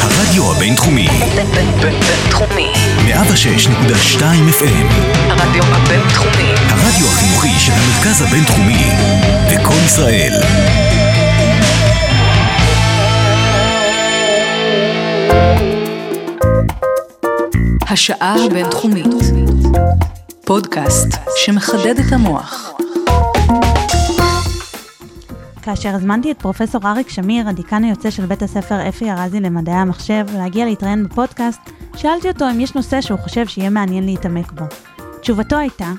הרדיו הבינתחומי, בינתחומי. 106.2 FM, הרדיו הבינתחומי. הרדיו החינוכי של המרכז הבינתחומי, לקום ישראל. השעה הבינתחומית. פודקאסט שמחדד את המוח. כאשר הזמנתי את פרופסור אריק שמיר, הדיקן היוצא של בית הספר אפי ארזי למדעי המחשב, להגיע להתראיין בפודקאסט, שאלתי אותו אם יש נושא שהוא חושב שיהיה מעניין להתעמק בו. תשובתו הייתה,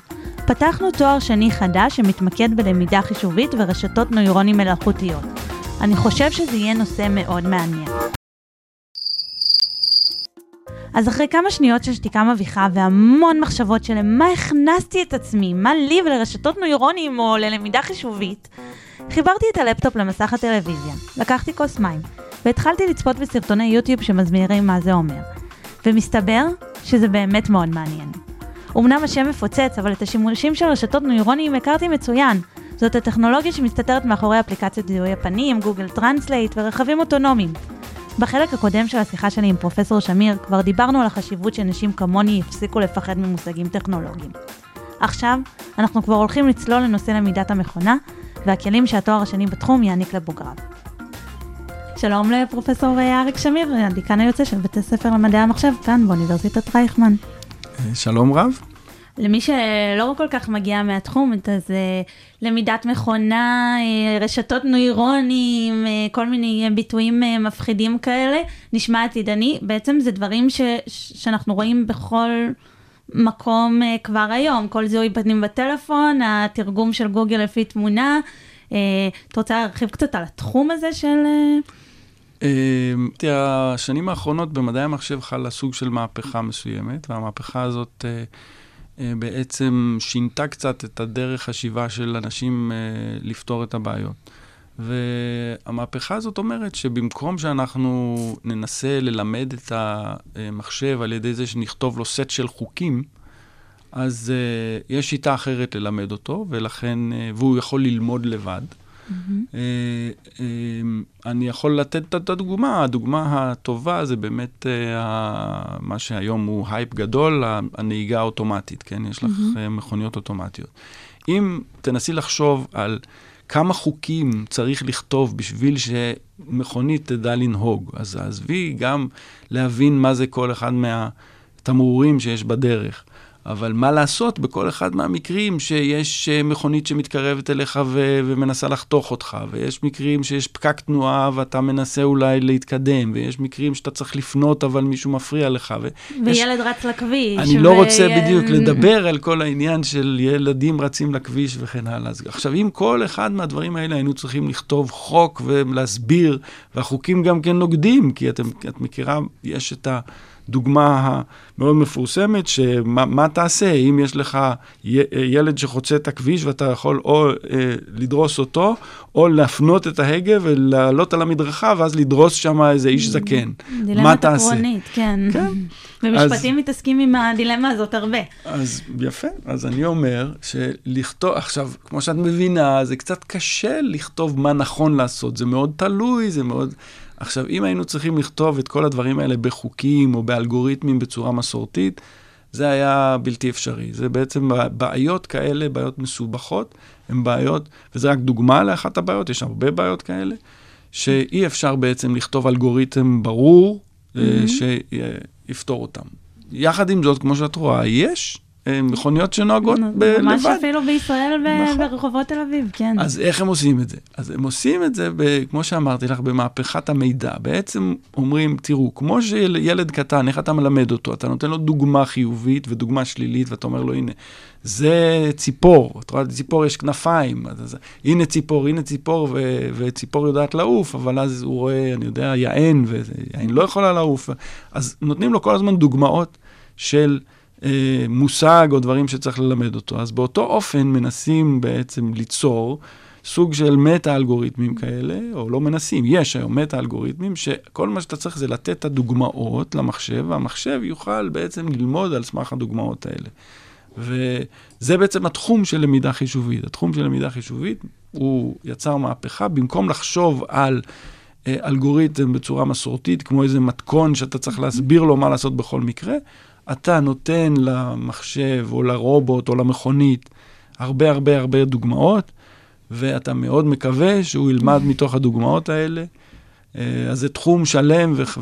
פתחנו תואר שני חדש שמתמקד בלמידה חישובית ורשתות נוירונים מלאכותיות. אני חושב שזה יהיה נושא מאוד מעניין. אז אחרי כמה שניות של שתיקה מביכה והמון מחשבות של למה הכנסתי את עצמי, מה לי ולרשתות נוירונים או ללמידה חישובית, חיברתי את הלפטופ למסך הטלוויזיה, לקחתי כוס מים, והתחלתי לצפות בסרטוני יוטיוב שמסבירים מה זה אומר. ומסתבר שזה באמת מאוד מעניין. אמנם השם מפוצץ, אבל את השימושים של רשתות נוירונים הכרתי מצוין. זאת הטכנולוגיה שמסתתרת מאחורי אפליקציות זיהוי הפנים, Google Translate ורכבים אוטונומיים. בחלק הקודם של השיחה שלי עם פרופסור שמיר כבר דיברנו על החשיבות שנשים כמוני יפסיקו לפחד ממושגים טכנולוגיים. עכשיו, אנחנו כבר הולכים לצלול לנושא למידת המכונה, והכלים שהתואר השני בתחום יעניק לבוגריו. שלום לפרופסור אריק שמיר, הדיקן היוצא של בית הספר למדעי המחשב כאן באוניברסיטת רייכמן. שלום רב. למי שלא כל כך מגיע מהתחום, אז uh, למידת מכונה, uh, רשתות נוירונים, uh, כל מיני ביטויים מפחידים כאלה, נשמע עתידני, בעצם זה דברים ש, שאנחנו רואים בכל מקום uh, כבר היום, כל זיהוי פנים בטלפון, התרגום של גוגל לפי תמונה. Uh, את רוצה להרחיב קצת על התחום הזה של... Uh... השנים האחרונות במדעי המחשב חלה סוג של מהפכה מסוימת, והמהפכה הזאת בעצם שינתה קצת את הדרך חשיבה של אנשים לפתור את הבעיות. והמהפכה הזאת אומרת שבמקום שאנחנו ננסה ללמד את המחשב על ידי זה שנכתוב לו סט של חוקים, אז אה, יש שיטה אחרת ללמד אותו, ולכן, אה, והוא יכול ללמוד לבד. Mm-hmm. אה, אה, אני יכול לתת את הדוגמה, הדוגמה הטובה זה באמת אה, מה שהיום הוא הייפ גדול, הנהיגה האוטומטית, כן? יש לך mm-hmm. מכוניות אוטומטיות. אם תנסי לחשוב על כמה חוקים צריך לכתוב בשביל שמכונית תדע לנהוג, אז עזבי גם להבין מה זה כל אחד מהתמרורים שיש בדרך. אבל מה לעשות בכל אחד מהמקרים שיש אה, מכונית שמתקרבת אליך ו- ומנסה לחתוך אותך, ויש מקרים שיש פקק תנועה ואתה מנסה אולי להתקדם, ויש מקרים שאתה צריך לפנות אבל מישהו מפריע לך. ו- וילד יש... רץ לכביש. אני ו... לא רוצה ו... בדיוק לדבר על כל העניין של ילדים רצים לכביש וכן הלאה. אז עכשיו, אם כל אחד מהדברים האלה היינו צריכים לכתוב חוק ולהסביר, והחוקים גם כן נוגדים, כי אתם, את מכירה, יש את ה... דוגמה המאוד מפורסמת, שמה תעשה אם יש לך ילד שחוצה את הכביש ואתה יכול או אה, לדרוס אותו, או להפנות את ההגה ולעלות על המדרכה, ואז לדרוס שם איזה איש זקן. מה תעשה? דילמת עקרונית, כן. כן. ומשפטים אז, מתעסקים עם הדילמה הזאת הרבה. אז יפה, אז אני אומר שלכתוב, עכשיו, כמו שאת מבינה, זה קצת קשה לכתוב מה נכון לעשות, זה מאוד תלוי, זה מאוד... עכשיו, אם היינו צריכים לכתוב את כל הדברים האלה בחוקים או באלגוריתמים בצורה מסורתית, זה היה בלתי אפשרי. זה בעצם בעיות כאלה, בעיות מסובכות, הן בעיות, וזה רק דוגמה לאחת הבעיות, יש הרבה בעיות כאלה, שאי אפשר בעצם לכתוב אלגוריתם ברור mm-hmm. שיפתור אותם. יחד עם זאת, כמו שאת רואה, יש מכוניות שנוהגות לבד. ממש אפילו בישראל נכון. ברחובות תל אביב, כן. אז איך הם עושים את זה? אז הם עושים את זה, ב, כמו שאמרתי לך, במהפכת המידע. בעצם אומרים, תראו, כמו שילד קטן, איך אתה מלמד אותו? אתה נותן לו דוגמה חיובית ודוגמה שלילית, ואתה אומר לו, הנה, זה ציפור. את רואה, לציפור יש כנפיים. אז, אז, הנה ציפור, הנה ציפור, ו, וציפור יודעת לעוף, אבל אז הוא רואה, אני יודע, יען, ויען לא יכולה לעוף. אז נותנים לו כל הזמן דוגמאות של... אה, מושג או דברים שצריך ללמד אותו. אז באותו אופן מנסים בעצם ליצור סוג של מטה-אלגוריתמים כאלה, או לא מנסים, יש היום מטה-אלגוריתמים, שכל מה שאתה צריך זה לתת את הדוגמאות למחשב, והמחשב יוכל בעצם ללמוד על סמך הדוגמאות האלה. וזה בעצם התחום של למידה חישובית. התחום של למידה חישובית, הוא יצר מהפכה, במקום לחשוב על אה, אלגוריתם בצורה מסורתית, כמו איזה מתכון שאתה צריך להסביר לו מה לעשות בכל מקרה, אתה נותן למחשב או לרובוט או למכונית הרבה הרבה הרבה דוגמאות, ואתה מאוד מקווה שהוא ילמד מתוך הדוגמאות האלה. אה, אז זה תחום שלם וח-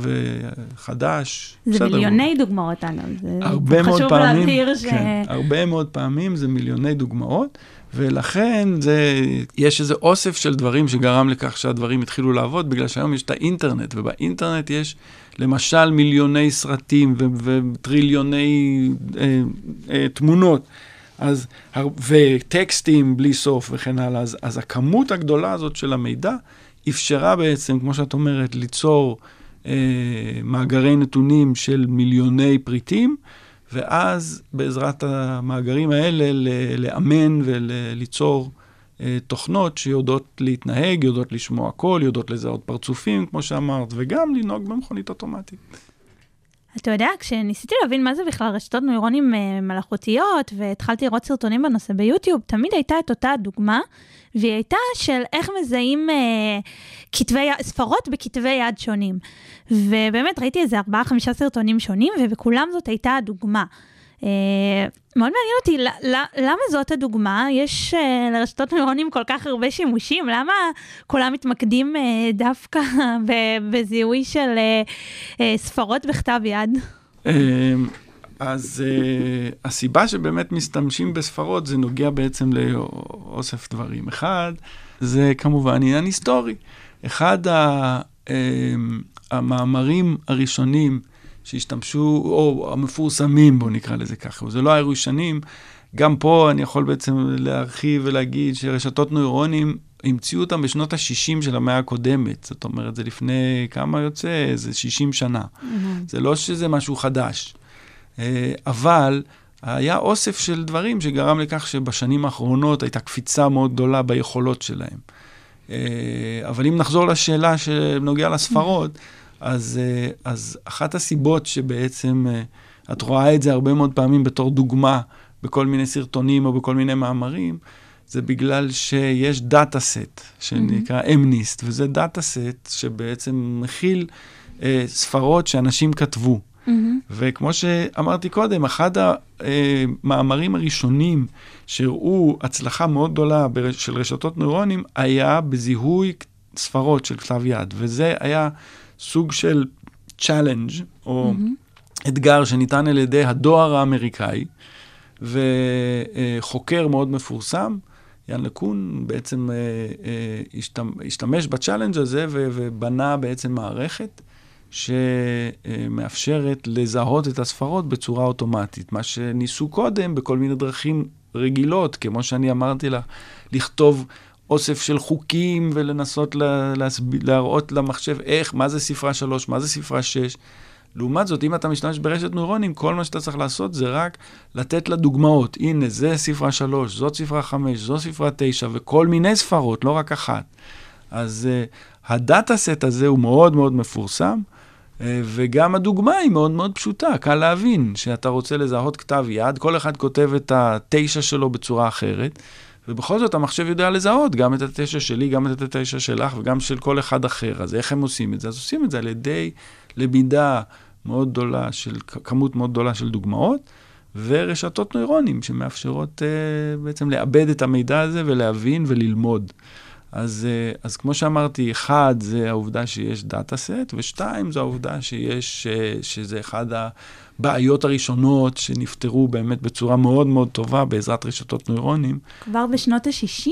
וחדש. זה מיליוני דוגמאות, אנה. זה הרבה מאוד חשוב פעמים, להבהיר ש... כן, הרבה מאוד פעמים זה מיליוני דוגמאות, ולכן זה, יש איזה אוסף של דברים שגרם לכך שהדברים התחילו לעבוד, בגלל שהיום יש את האינטרנט, ובאינטרנט יש למשל מיליוני סרטים וטריליוני אה, אה, תמונות. אז, וטקסטים בלי סוף וכן הלאה, אז, אז הכמות הגדולה הזאת של המידע אפשרה בעצם, כמו שאת אומרת, ליצור אה, מאגרי נתונים של מיליוני פריטים, ואז בעזרת המאגרים האלה לאמן וליצור תוכנות שיודעות להתנהג, יודעות לשמוע קול, יודעות לזהות פרצופים, כמו שאמרת, וגם לנהוג במכונית אוטומטית. אתה יודע, כשניסיתי להבין מה זה בכלל רשתות נוירונים אה, מלאכותיות, והתחלתי לראות סרטונים בנושא ביוטיוב, תמיד הייתה את אותה דוגמה, והיא הייתה של איך מזהים אה, כתבי, ספרות בכתבי יד שונים. ובאמת ראיתי איזה ארבעה, חמישה סרטונים שונים, ובכולם זאת הייתה הדוגמה. אה, מאוד מעניין אותי, למה זאת הדוגמה? יש אה, לרשתות נוירונים כל כך הרבה שימושים, למה כולם מתמקדים אה, דווקא בזיהוי של ספרות בכתב יד? אז uh, הסיבה שבאמת משתמשים בספרות זה נוגע בעצם לאוסף דברים. אחד, זה כמובן עניין היסטורי. אחד ה, um, המאמרים הראשונים שהשתמשו, או המפורסמים, בואו נקרא לזה ככה, זה לא היו ראשונים, גם פה אני יכול בעצם להרחיב ולהגיד שרשתות נוירונים, המציאו אותם בשנות ה-60 של המאה הקודמת. זאת אומרת, זה לפני כמה יוצא? איזה 60 שנה. זה לא שזה משהו חדש. אה, אבל היה אוסף של דברים שגרם לכך שבשנים האחרונות הייתה קפיצה מאוד גדולה ביכולות שלהם. אה, אבל אם נחזור לשאלה שנוגע לספרות, אז, אה, אז אחת הסיבות שבעצם אה, את רואה את זה הרבה מאוד פעמים בתור דוגמה בכל מיני סרטונים או בכל מיני מאמרים, זה בגלל שיש data set שנקרא MNIST, וזה data set שבעצם מכיל אה, ספרות שאנשים כתבו. וכמו שאמרתי קודם, אחד המאמרים הראשונים שהראו הצלחה מאוד גדולה של רשתות נוירונים היה בזיהוי ספרות של כתב יד, וזה היה סוג של challenge או אתגר שניתן על ידי הדואר האמריקאי, וחוקר מאוד מפורסם, יאן לקון, בעצם אה, אה, השתמ- השתמש בצ'אלנג' הזה ובנה בעצם מערכת שמאפשרת לזהות את הספרות בצורה אוטומטית. מה שניסו קודם בכל מיני דרכים רגילות, כמו שאני אמרתי לך, לכתוב אוסף של חוקים ולנסות לה, להסב... להראות למחשב איך, מה זה ספרה 3, מה זה ספרה 6. לעומת זאת, אם אתה משתמש ברשת נוירונים, כל מה שאתה צריך לעשות זה רק לתת לה דוגמאות. הנה, זה ספרה 3, זאת ספרה 5, זו ספרה 9, וכל מיני ספרות, לא רק אחת. אז uh, הדאטה סט הזה הוא מאוד מאוד מפורסם, uh, וגם הדוגמה היא מאוד מאוד פשוטה, קל להבין, שאתה רוצה לזהות כתב יד, כל אחד כותב את התשע שלו בצורה אחרת, ובכל זאת המחשב יודע לזהות גם את התשע שלי, גם את התשע שלך וגם של כל אחד אחר. אז איך הם עושים את זה? אז עושים את זה על ידי למידה מאוד גדולה של, כמות מאוד גדולה של דוגמאות, ורשתות נוירונים שמאפשרות uh, בעצם לעבד את המידע הזה ולהבין וללמוד. אז, uh, אז כמו שאמרתי, אחד, זה העובדה שיש דאטה סט, ושתיים, זו העובדה שיש, uh, שזה אחד הבעיות הראשונות שנפתרו באמת בצורה מאוד מאוד טובה בעזרת רשתות נוירונים. כבר בשנות ה-60?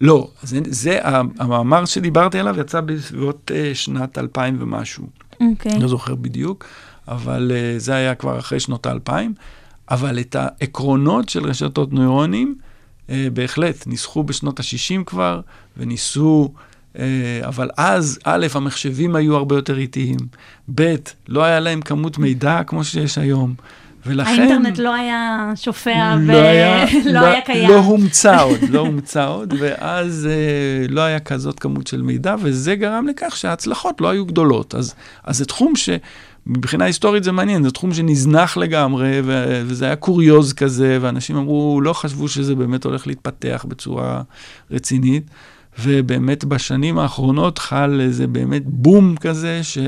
לא, זה, זה המאמר שדיברתי עליו יצא בסביבות uh, שנת 2000 ומשהו. אוקיי. לא זוכר בדיוק, אבל זה היה כבר אחרי שנות האלפיים. אבל את העקרונות של רשתות נוירונים, בהחלט, ניסחו בשנות ה-60 כבר, וניסו, uh, אבל אז, א', המחשבים היו הרבה יותר איטיים, ב', לא היה להם כמות מידע כמו שיש היום. ולכן... האינטרנט לא היה שופע לא ולא היה קיים. לא הומצא עוד, לא הומצא עוד, ואז אה, לא היה כזאת כמות של מידע, וזה גרם לכך שההצלחות לא היו גדולות. אז, אז זה תחום מבחינה היסטורית זה מעניין, זה תחום שנזנח לגמרי, ו- וזה היה קוריוז כזה, ואנשים אמרו, לא חשבו שזה באמת הולך להתפתח בצורה רצינית. ובאמת בשנים האחרונות חל איזה באמת בום כזה, ש,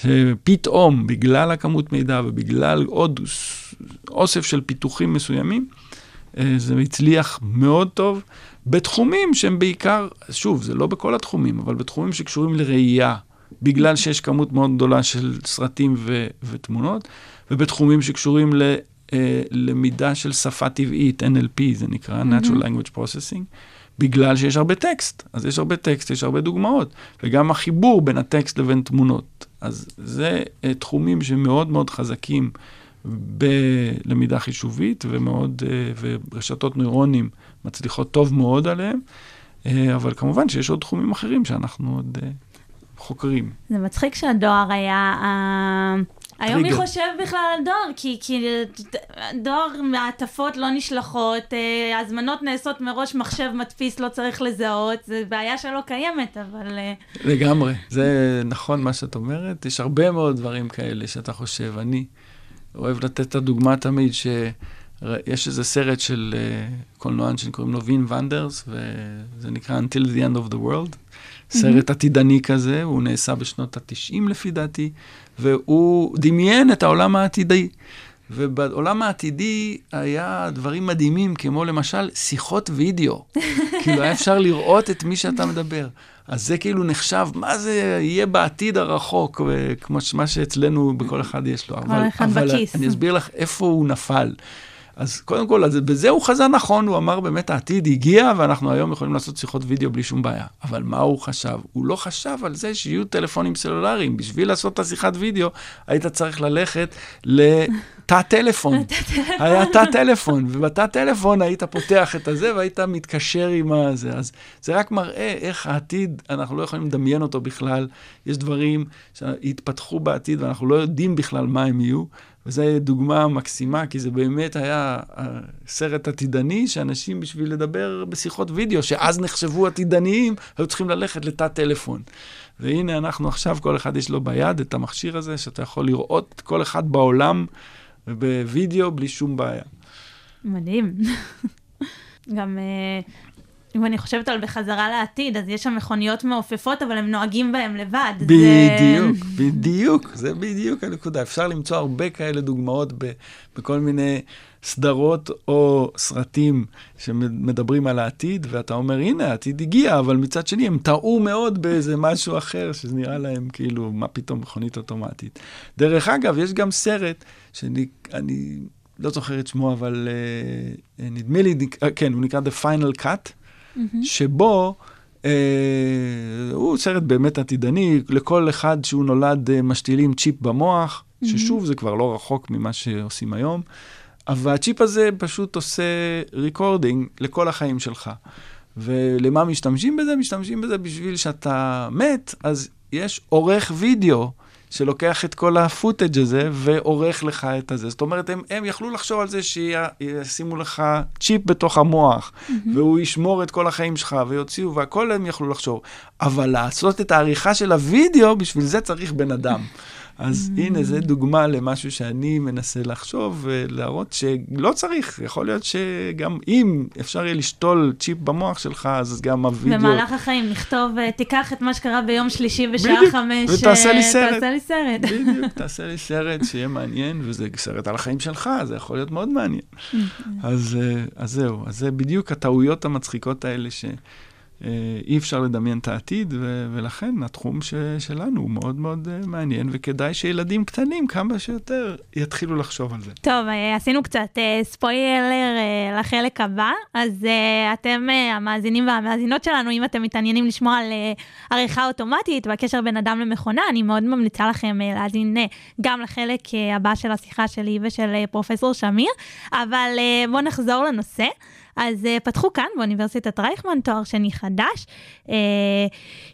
שפתאום, בגלל הכמות מידע ובגלל עוד אוסף של פיתוחים מסוימים, אה, זה הצליח מאוד טוב בתחומים שהם בעיקר, שוב, זה לא בכל התחומים, אבל בתחומים שקשורים לראייה, בגלל שיש כמות מאוד גדולה של סרטים ו- ותמונות, ובתחומים שקשורים ללמידה אה, של שפה טבעית, NLP זה נקרא, mm-hmm. Natural Language Processing. בגלל שיש הרבה טקסט. אז יש הרבה טקסט, יש הרבה דוגמאות, וגם החיבור בין הטקסט לבין תמונות. אז זה uh, תחומים שמאוד מאוד חזקים בלמידה חישובית, ומאוד, uh, ורשתות נוירונים מצליחות טוב מאוד עליהם, uh, אבל כמובן שיש עוד תחומים אחרים שאנחנו עוד... uh, חוקרים. זה מצחיק שהדואר היה היום מי חושב בכלל על דואר? כי, כי דואר, מעטפות לא נשלחות, אה, הזמנות נעשות מראש, מחשב מדפיס לא צריך לזהות, זו בעיה שלא קיימת, אבל... אה, לגמרי, זה נכון מה שאת אומרת. יש הרבה מאוד דברים כאלה שאתה חושב. אני אוהב לתת את הדוגמה תמיד, שיש איזה סרט של קולנוען שקוראים לו וין ונדרס, וזה נקרא Until the End of the World. סרט עתידני כזה, הוא נעשה בשנות ה-90 לפי דעתי, והוא דמיין את העולם העתידי. ובעולם העתידי היה דברים מדהימים, כמו למשל שיחות וידאו. כאילו, היה אפשר לראות את מי שאתה מדבר. אז זה כאילו נחשב, מה זה יהיה בעתיד הרחוק, כמו מה שאצלנו בכל אחד יש לו. כל אבל, אחד אבל בכיס. אני אסביר לך איפה הוא נפל. אז קודם כל, אז בזה הוא חזה נכון, הוא אמר באמת העתיד הגיע, ואנחנו היום יכולים לעשות שיחות וידאו בלי שום בעיה. אבל מה הוא חשב? הוא לא חשב על זה שיהיו טלפונים סלולריים. בשביל לעשות את השיחת וידאו, היית צריך ללכת לתא טלפון. היה תא טלפון, ובתא טלפון היית פותח את הזה והיית מתקשר עם הזה. אז זה רק מראה איך העתיד, אנחנו לא יכולים לדמיין אותו בכלל. יש דברים שיתפתחו בעתיד ואנחנו לא יודעים בכלל מה הם יהיו. וזו דוגמה מקסימה, כי זה באמת היה סרט עתידני, שאנשים בשביל לדבר בשיחות וידאו, שאז נחשבו עתידניים, היו צריכים ללכת לתא טלפון. והנה אנחנו עכשיו, כל אחד יש לו ביד את המכשיר הזה, שאתה יכול לראות כל אחד בעולם בווידאו בלי שום בעיה. מדהים. גם uh, אם אני חושבת על בחזרה לעתיד, אז יש שם מכוניות מעופפות, אבל הם נוהגים בהם לבד. בדיוק, זה... בדיוק, זה בדיוק הנקודה. אפשר למצוא הרבה כאלה דוגמאות ב, בכל מיני סדרות או סרטים שמדברים על העתיד, ואתה אומר, הנה, העתיד הגיע, אבל מצד שני הם טעו מאוד באיזה משהו אחר, שזה נראה להם כאילו, מה פתאום מכונית אוטומטית. דרך אגב, יש גם סרט שאני... אני, לא זוכר את שמו, אבל uh, נדמה לי, כן, הוא נקרא The Final Cut. mm-hmm. שבו אה, הוא סרט באמת עתידני, לכל אחד שהוא נולד אה, משתילים צ'יפ במוח, mm-hmm. ששוב, זה כבר לא רחוק ממה שעושים היום, אבל הצ'יפ הזה פשוט עושה recording לכל החיים שלך. ולמה משתמשים בזה? משתמשים בזה בשביל שאתה מת, אז יש עורך וידאו. שלוקח את כל ה footage הזה ועורך לך את הזה. זאת אומרת, הם, הם יכלו לחשוב על זה שישימו לך צ'יפ בתוך המוח, mm-hmm. והוא ישמור את כל החיים שלך, ויוציאו, והכל הם יכלו לחשוב. אבל לעשות את העריכה של הוידאו, בשביל זה צריך בן אדם. אז mm. הנה, זו דוגמה למשהו שאני מנסה לחשוב ולהראות שלא צריך. יכול להיות שגם אם אפשר יהיה לשתול צ'יפ במוח שלך, אז גם הווידאו... במהלך החיים נכתוב, אה, תיקח את מה שקרה ביום שלישי בשעה חמש. ותעשה לי סרט. תעשה לי סרט. בדיוק, תעשה לי סרט שיהיה מעניין, וזה סרט על החיים שלך, זה יכול להיות מאוד מעניין. אז, אה, אז זהו, אז זה בדיוק הטעויות המצחיקות האלה ש... אה, אי אפשר לדמיין את העתיד, ו- ולכן התחום ש- שלנו הוא מאוד מאוד uh, מעניין, וכדאי שילדים קטנים כמה שיותר יתחילו לחשוב על זה. טוב, uh, עשינו קצת ספוילר לחלק הבא, אז אתם, המאזינים והמאזינות שלנו, אם אתם מתעניינים לשמוע על עריכה אוטומטית והקשר בין אדם למכונה, אני מאוד ממליצה לכם להאזין גם לחלק הבא של השיחה שלי ושל פרופסור שמיר, אבל בואו נחזור לנושא. אז uh, פתחו כאן באוניברסיטת רייכמן תואר שני חדש, uh,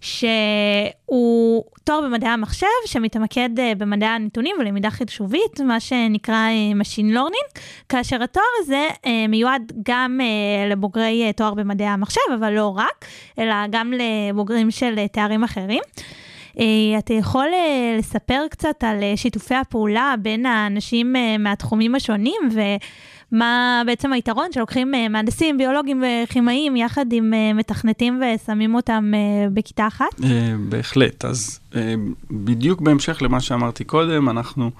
שהוא תואר במדעי המחשב שמתמקד uh, במדעי הנתונים ולמידה חישובית, מה שנקרא uh, Machine Learning, כאשר התואר הזה uh, מיועד גם uh, לבוגרי uh, תואר במדעי המחשב, אבל לא רק, אלא גם לבוגרים של uh, תארים אחרים. אתה יכול לספר קצת על שיתופי הפעולה בין האנשים מהתחומים השונים, ומה בעצם היתרון שלוקחים אה, מהנדסים, ביולוגים וכימאים יחד עם אה, מתכנתים ושמים אותם אה, בכיתה אחת? בהחלט. אז בדיוק בהמשך למה שאמרתי קודם, אנחנו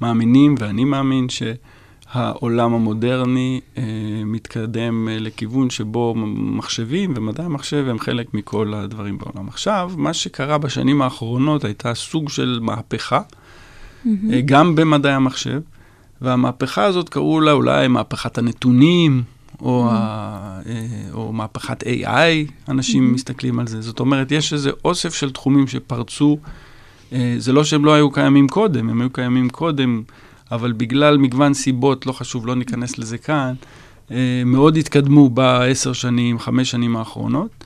מאמינים, ואני מאמין, שהעולם המודרני אה, מתקדם אה, לכיוון שבו מחשבים ומדעי המחשב הם חלק מכל הדברים בעולם. עכשיו, מה שקרה בשנים האחרונות הייתה סוג של מהפכה, אה, גם במדעי המחשב, והמהפכה הזאת קראו לה אולי מהפכת הנתונים, או, ה, אה, או מהפכת AI, אנשים מסתכלים על זה. זאת אומרת, יש איזה אוסף של תחומים שפרצו, אה, זה לא שהם לא היו קיימים קודם, הם היו קיימים קודם, אבל בגלל מגוון סיבות, לא חשוב, לא ניכנס לזה כאן, אה, מאוד התקדמו בעשר שנים, חמש שנים האחרונות.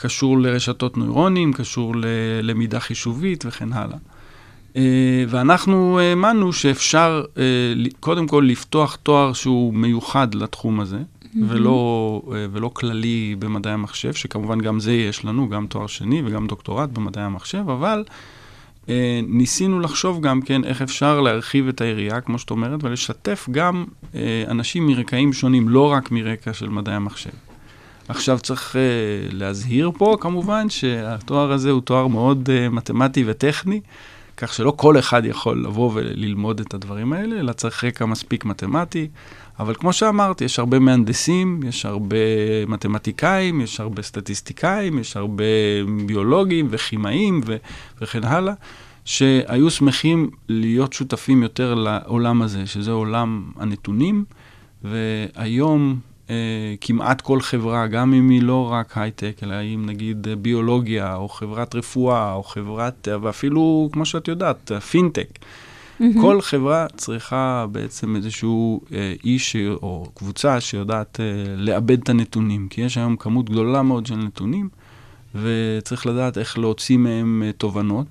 קשור לרשתות נוירונים, קשור ללמידה חישובית וכן הלאה. אה, ואנחנו האמנו שאפשר אה, קודם כל לפתוח תואר שהוא מיוחד לתחום הזה, ולא, אה, ולא כללי במדעי המחשב, שכמובן גם זה יש לנו, גם תואר שני וגם דוקטורט במדעי המחשב, אבל ניסינו לחשוב גם כן איך אפשר להרחיב את היריעה, כמו שאת אומרת, ולשתף גם אנשים מרקעים שונים, לא רק מרקע של מדעי המחשב. עכשיו צריך uh, להזהיר פה, כמובן, שהתואר הזה הוא תואר מאוד uh, מתמטי וטכני, כך שלא כל אחד יכול לבוא וללמוד את הדברים האלה, אלא צריך רקע מספיק מתמטי. אבל כמו שאמרת, יש הרבה מהנדסים, יש הרבה מתמטיקאים, יש הרבה סטטיסטיקאים, יש הרבה ביולוגים וכימאים ו- וכן הלאה, שהיו שמחים להיות שותפים יותר לעולם הזה, שזה עולם הנתונים, והיום כמעט כל חברה, גם אם היא לא רק הייטק, אלא אם נגיד אה, ביולוגיה, או חברת רפואה, או חברת, אה, ואפילו, כמו שאת יודעת, אה, פינטק. כל חברה צריכה בעצם איזשהו אה, איש או קבוצה שיודעת אה, לעבד את הנתונים, כי יש היום כמות גדולה מאוד של נתונים, וצריך לדעת איך להוציא מהם אה, תובנות,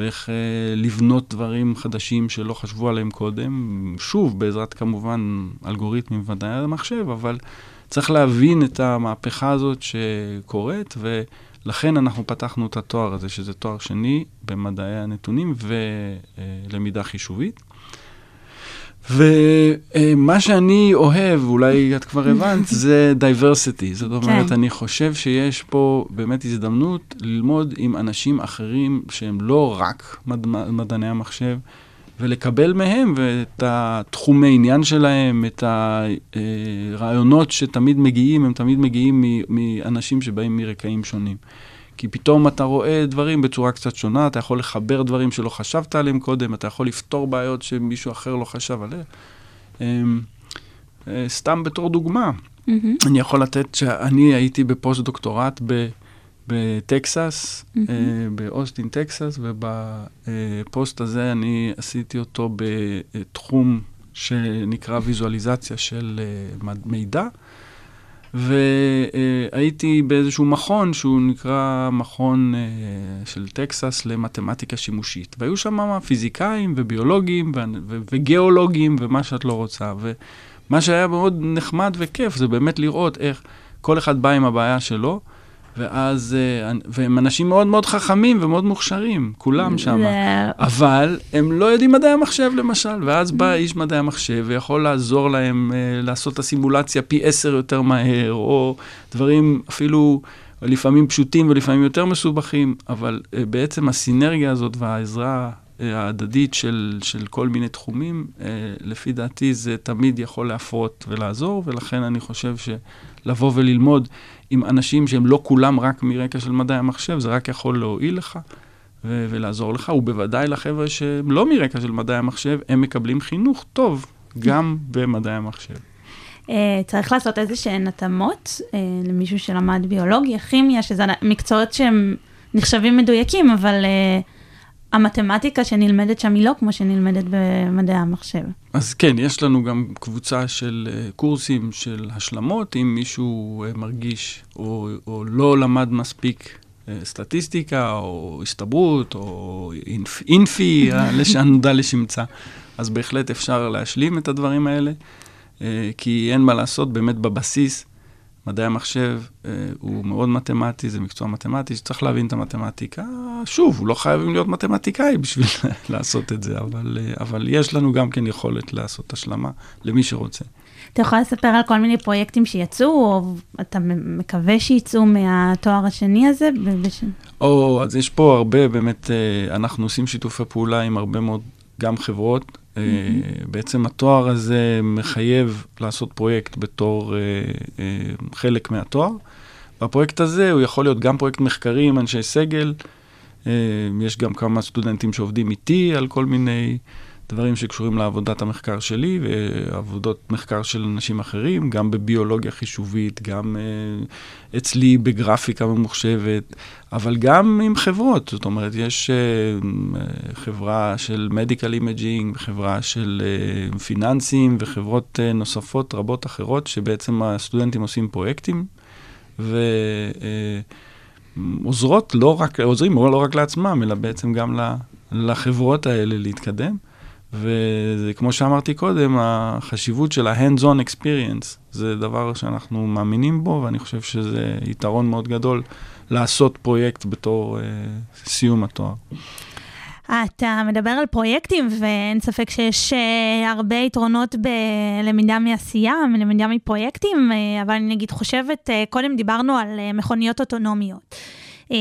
ואיך אה, לבנות דברים חדשים שלא חשבו עליהם קודם, שוב, בעזרת כמובן אלגוריתמים ומדעי המחשב, אבל צריך להבין את המהפכה הזאת שקורית, ולכן אנחנו פתחנו את התואר הזה, שזה תואר שני במדעי הנתונים ולמידה חישובית. ומה שאני אוהב, אולי את כבר הבנת, זה דייברסיטי. זאת אומרת, כן. אני חושב שיש פה באמת הזדמנות ללמוד עם אנשים אחרים שהם לא רק מד... מדעני המחשב, ולקבל מהם את התחומי עניין שלהם, את הרעיונות שתמיד מגיעים, הם תמיד מגיעים מאנשים שבאים מרקעים שונים. כי פתאום אתה רואה דברים בצורה קצת שונה, אתה יכול לחבר דברים שלא חשבת עליהם קודם, אתה יכול לפתור בעיות שמישהו אחר לא חשב עליהן. אמ, אה, סתם בתור דוגמה, מהמם. אני יכול לתת שאני הייתי בפוסט-דוקטורט ב- בטקסס. אה, באוסטין, טקסס, ובפוסט הזה אני עשיתי אותו בתחום שנקרא ויזואליזציה של אה, מידע. והייתי באיזשהו מכון שהוא נקרא מכון אה, של טקסס למתמטיקה שימושית. והיו שם פיזיקאים וביולוגים וגיאולוגים ומה שאת לא רוצה. ומה שהיה מאוד נחמד וכיף זה באמת לראות איך כל אחד בא עם הבעיה שלו, ואז, אה, והם אנשים מאוד מאוד חכמים ומאוד מוכשרים, כולם שם. אבל הם לא יודעים מדעי המחשב למשל, ואז בא איש מדעי המחשב ויכול לעזור להם אה, לעשות את הסימולציה פי עשר יותר מהר, או דברים אפילו לפעמים פשוטים ולפעמים יותר מסובכים, אבל אה, בעצם הסינרגיה הזאת והעזרה ההדדית של, של כל מיני תחומים, אה, לפי דעתי זה תמיד יכול להפרות ולעזור, ולכן אני חושב שלבוא וללמוד עם אנשים שהם לא כולם רק מרקע של מדעי המחשב, זה רק יכול להועיל לך. ולעזור לך, ובוודאי לחבר'ה שהם לא מרקע של מדעי המחשב, הם מקבלים חינוך טוב גם במדעי המחשב. אה, צריך לעשות איזה שהן התאמות אה, למישהו שלמד ביולוגיה, כימיה, שזה מקצועות שהם נחשבים מדויקים, אבל אה, המתמטיקה שנלמדת שם היא לא כמו שנלמדת במדעי המחשב. אז כן, יש לנו גם קבוצה של uh, קורסים של השלמות, אם מישהו uh, מרגיש או, או לא למד מספיק uh, סטטיסטיקה, או הסתברות, או אינפ, אינפי, הנודע לשמצה, אז בהחלט אפשר להשלים את הדברים האלה, כי אין מה לעשות, באמת בבסיס מדעי המחשב אה, הוא מאוד מתמטי, זה מקצוע מתמטי שצריך להבין את המתמטיקה. שוב, לא חייבים להיות מתמטיקאי בשביל לעשות את זה, אבל, אה, אבל יש לנו גם כן יכולת לעשות השלמה למי שרוצה. אתה יכול לספר על כל מיני פרויקטים שיצאו, או אתה מקווה שיצאו מהתואר השני הזה? בש... או, אז יש פה הרבה, באמת, אה, אנחנו עושים שיתופי פעולה עם הרבה מאוד, גם חברות. Mm-hmm. בעצם התואר הזה מחייב לעשות פרויקט בתור אה, חלק מהתואר. והפרויקט הזה הוא יכול להיות גם פרויקט מחקרי עם אנשי סגל. יש גם כמה סטודנטים שעובדים איתי על כל מיני דברים שקשורים לעבודת המחקר שלי ועבודות מחקר של אנשים אחרים, גם בביולוגיה חישובית, גם uh, אצלי בגרפיקה ממוחשבת, אבל גם עם חברות. זאת אומרת, יש אה, חברה של medical imaging, חברה של אה, פיננסים וחברות אה, נוספות רבות אחרות, שבעצם הסטודנטים עושים פרויקטים. ו... אה, עוזרות לא רק, עוזרים לא רק לעצמם, אלא בעצם גם לחברות האלה להתקדם. וכמו שאמרתי קודם, החשיבות של ה-hands-on experience זה דבר שאנחנו מאמינים בו, ואני חושב שזה יתרון מאוד גדול לעשות פרויקט בתור uh, סיום התואר. אתה מדבר על פרויקטים, ואין ספק שיש uh, הרבה יתרונות בלמידה מעשייה, למידה מפרויקטים, uh, אבל אני נגיד חושבת, uh, קודם דיברנו על uh, מכוניות אוטונומיות. אה,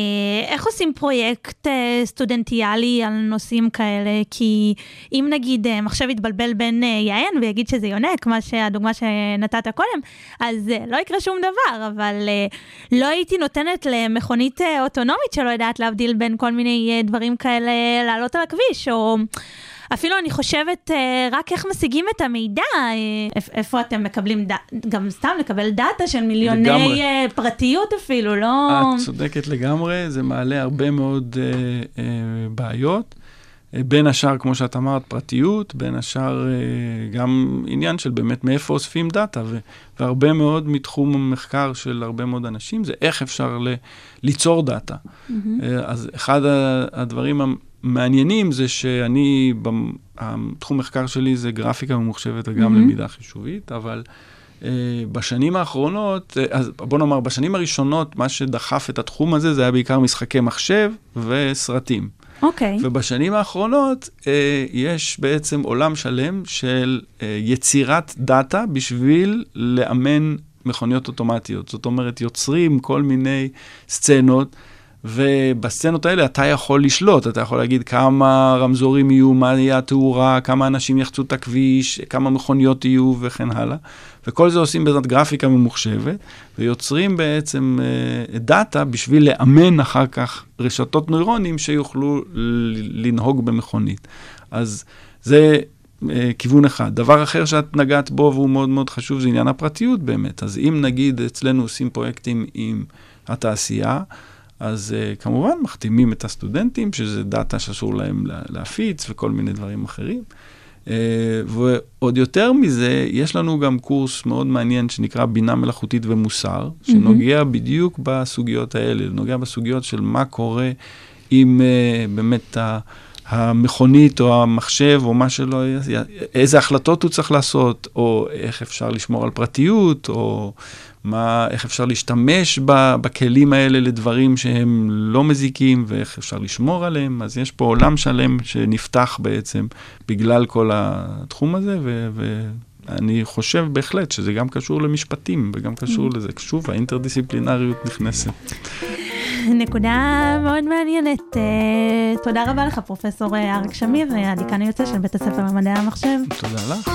איך עושים פרויקט אה, סטודנטיאלי על נושאים כאלה? כי אם נגיד אה, מחשב יתבלבל בין יען ויגיד שזה יונק, מה שהדוגמה שנתת קודם, אז לא יקרה שום דבר, אבל לא הייתי נותנת למכונית אוטונומית שלא יודעת להבדיל בין כל מיני דברים כאלה לעלות על הכביש, או... אפילו אני חושבת אה, רק איך משיגים את המידע, אה, איפה אתם מקבלים, גם סתם לקבל דאטה של מיליוני לגמרי. אה, פרטיות אפילו, לא... את צודקת לגמרי, זה מעלה הרבה מאוד בעיות. בין השאר, כמו שאת אמרת, פרטיות, בין השאר גם עניין של באמת מאיפה אוספים דאטה, והרבה מאוד מתחום המחקר של הרבה מאוד אנשים זה איך אפשר ל- ליצור דאטה. Mm-hmm. אז אחד הדברים מעניינים זה שאני, התחום מחקר שלי זה גרפיקה ממוחשבת וגם mm-hmm. למידה חישובית, אבל uh, בשנים האחרונות, uh, אז בוא נאמר, בשנים הראשונות, מה שדחף את התחום הזה, זה היה בעיקר משחקי מחשב וסרטים. אוקיי. Okay. ובשנים האחרונות uh, יש בעצם עולם שלם של uh, יצירת דאטה בשביל לאמן מכוניות אוטומטיות. זאת אומרת, יוצרים כל מיני סצנות. ובסצנות האלה אתה יכול לשלוט, אתה יכול להגיד כמה רמזורים יהיו, מה יהיה התאורה, כמה אנשים יחצו את הכביש, כמה מכוניות יהיו וכן הלאה. וכל זה עושים בעזרת גרפיקה ממוחשבת, ויוצרים בעצם אה, דאטה בשביל לאמן אחר כך רשתות נוירונים שיוכלו לנהוג במכונית. אז זה אה, כיוון אחד. דבר אחר שאת נגעת בו והוא מאוד מאוד חשוב זה עניין הפרטיות באמת. אז אם נגיד אצלנו עושים פרויקטים עם התעשייה, אז uh, כמובן מחתימים את הסטודנטים, שזה דאטה שאסור להם להפיץ וכל מיני דברים אחרים. Uh, ועוד יותר מזה, יש לנו גם קורס מאוד מעניין שנקרא בינה מלאכותית ומוסר, שנוגע mm-hmm. בדיוק בסוגיות האלה, נוגע בסוגיות של מה קורה אם uh, באמת ה... המכונית או המחשב או מה שלא איזה החלטות הוא צריך לעשות, או איך אפשר לשמור על פרטיות, או מה, איך אפשר להשתמש ב, בכלים האלה לדברים שהם לא מזיקים, ואיך אפשר לשמור עליהם. אז יש פה עולם שלם שנפתח בעצם בגלל כל התחום הזה, ו... ו אני חושב בהחלט שזה גם קשור למשפטים וגם קשור mm. לזה. שוב, האינטרדיסציפלינריות נכנסת. נקודה מאוד מעניינת. Uh, תודה רבה לך, פרופ' אריק שמיר, הדיקן היוצא של בית הספר למדעי המחשב. תודה לך.